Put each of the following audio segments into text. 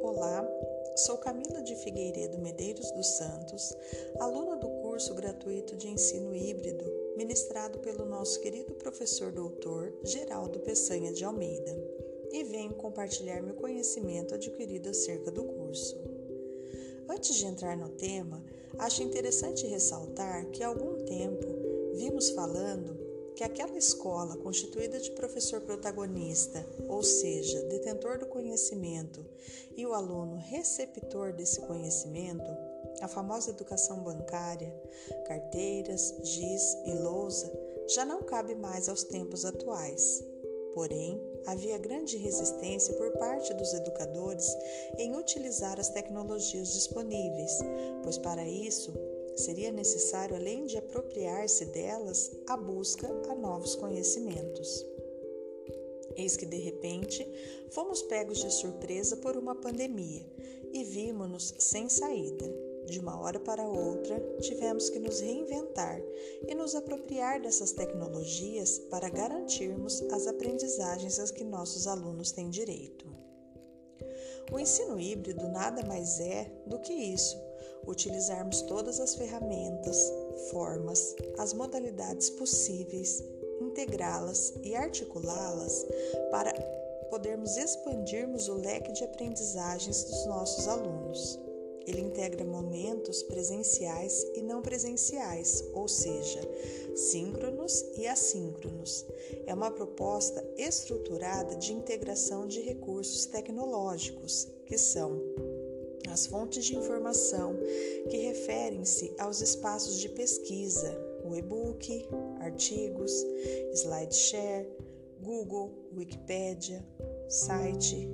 Olá, sou Camila de Figueiredo Medeiros dos Santos, aluna do curso gratuito de ensino híbrido ministrado pelo nosso querido professor doutor Geraldo Peçanha de Almeida, e venho compartilhar meu conhecimento adquirido acerca do curso. Antes de entrar no tema, acho interessante ressaltar que há algum tempo vimos falando que aquela escola constituída de professor protagonista, ou seja, detentor do conhecimento, e o aluno receptor desse conhecimento, a famosa educação bancária, carteiras, giz e lousa, já não cabe mais aos tempos atuais. Porém, havia grande resistência por parte dos educadores em utilizar as tecnologias disponíveis, pois para isso seria necessário, além de apropriar-se delas, a busca a novos conhecimentos. Eis que de repente fomos pegos de surpresa por uma pandemia e vimos-nos sem saída. De uma hora para outra, tivemos que nos reinventar e nos apropriar dessas tecnologias para garantirmos as aprendizagens às que nossos alunos têm direito. O ensino híbrido nada mais é do que isso utilizarmos todas as ferramentas, formas, as modalidades possíveis, integrá-las e articulá-las para podermos expandirmos o leque de aprendizagens dos nossos alunos. Ele integra momentos presenciais e não presenciais, ou seja, síncronos e assíncronos. É uma proposta estruturada de integração de recursos tecnológicos, que são as fontes de informação que referem-se aos espaços de pesquisa, o e-book, artigos, SlideShare, Google, Wikipedia, site.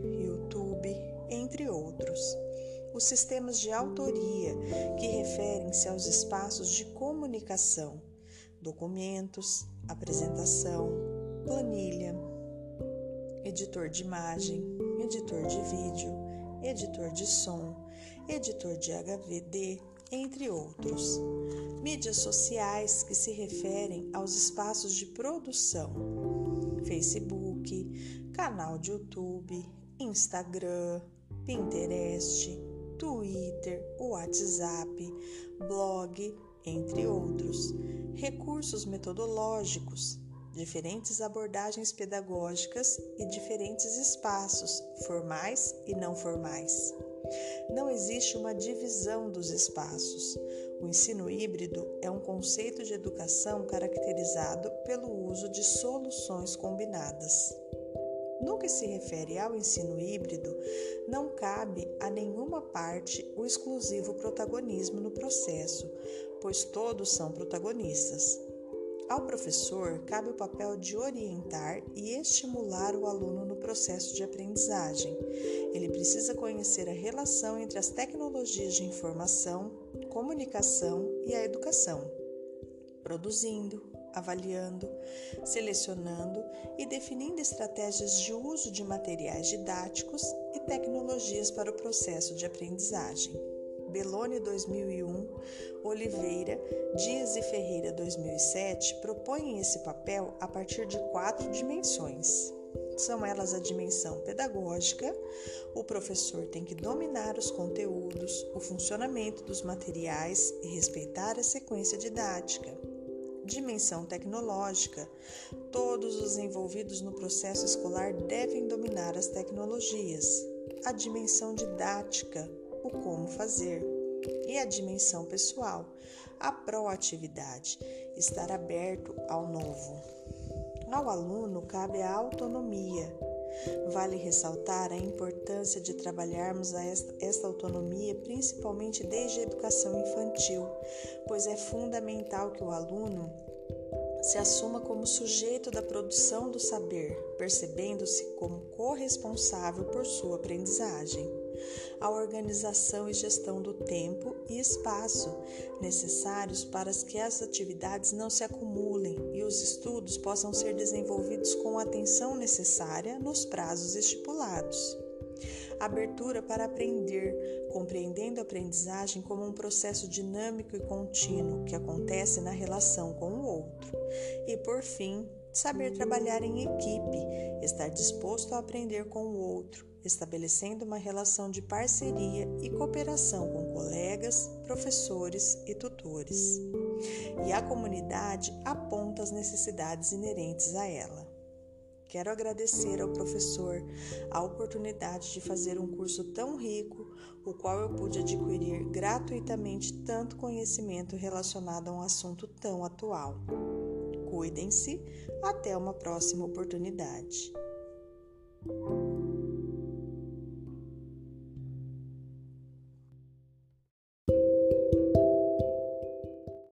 Os sistemas de autoria, que referem-se aos espaços de comunicação, documentos, apresentação, planilha, editor de imagem, editor de vídeo, editor de som, editor de HVD, entre outros. Mídias sociais que se referem aos espaços de produção: Facebook, canal de YouTube, Instagram, Pinterest, Twitter, WhatsApp, blog, entre outros. Recursos metodológicos, diferentes abordagens pedagógicas e diferentes espaços, formais e não formais. Não existe uma divisão dos espaços. O ensino híbrido é um conceito de educação caracterizado pelo uso de soluções combinadas. No que se refere ao ensino híbrido, não cabe a nenhuma parte o exclusivo protagonismo no processo, pois todos são protagonistas. Ao professor, cabe o papel de orientar e estimular o aluno no processo de aprendizagem. Ele precisa conhecer a relação entre as tecnologias de informação, comunicação e a educação, produzindo, avaliando, selecionando e definindo estratégias de uso de materiais didáticos e tecnologias para o processo de aprendizagem. Belone 2001, Oliveira, Dias e Ferreira 2007 propõem esse papel a partir de quatro dimensões. São elas a dimensão pedagógica, o professor tem que dominar os conteúdos, o funcionamento dos materiais e respeitar a sequência didática. Dimensão tecnológica, todos os envolvidos no processo escolar devem dominar as tecnologias. A dimensão didática, o como fazer. E a dimensão pessoal, a proatividade, estar aberto ao novo. Ao aluno cabe a autonomia. Vale ressaltar a importância de trabalharmos esta, autonomia principalmente desde a educação infantil, pois é fundamental que o aluno se assuma como sujeito da produção do saber, percebendo-se como corresponsável por sua aprendizagem a organização e gestão do tempo e espaço necessários para que as atividades não se acumulem e os estudos possam ser desenvolvidos com a atenção necessária nos prazos estipulados. Abertura para aprender, compreendendo a aprendizagem como um processo dinâmico e contínuo que acontece na relação com o outro. E, por fim, saber trabalhar em equipe, estar disposto a aprender com o outro, estabelecendo uma relação de parceria e cooperação com colegas, professores e tutores. E a comunidade aponta as necessidades inerentes a ela. Quero agradecer ao professor a oportunidade de fazer um curso tão rico, o qual eu pude adquirir gratuitamente tanto conhecimento relacionado a um assunto tão atual. Cuidem-se, até uma próxima oportunidade.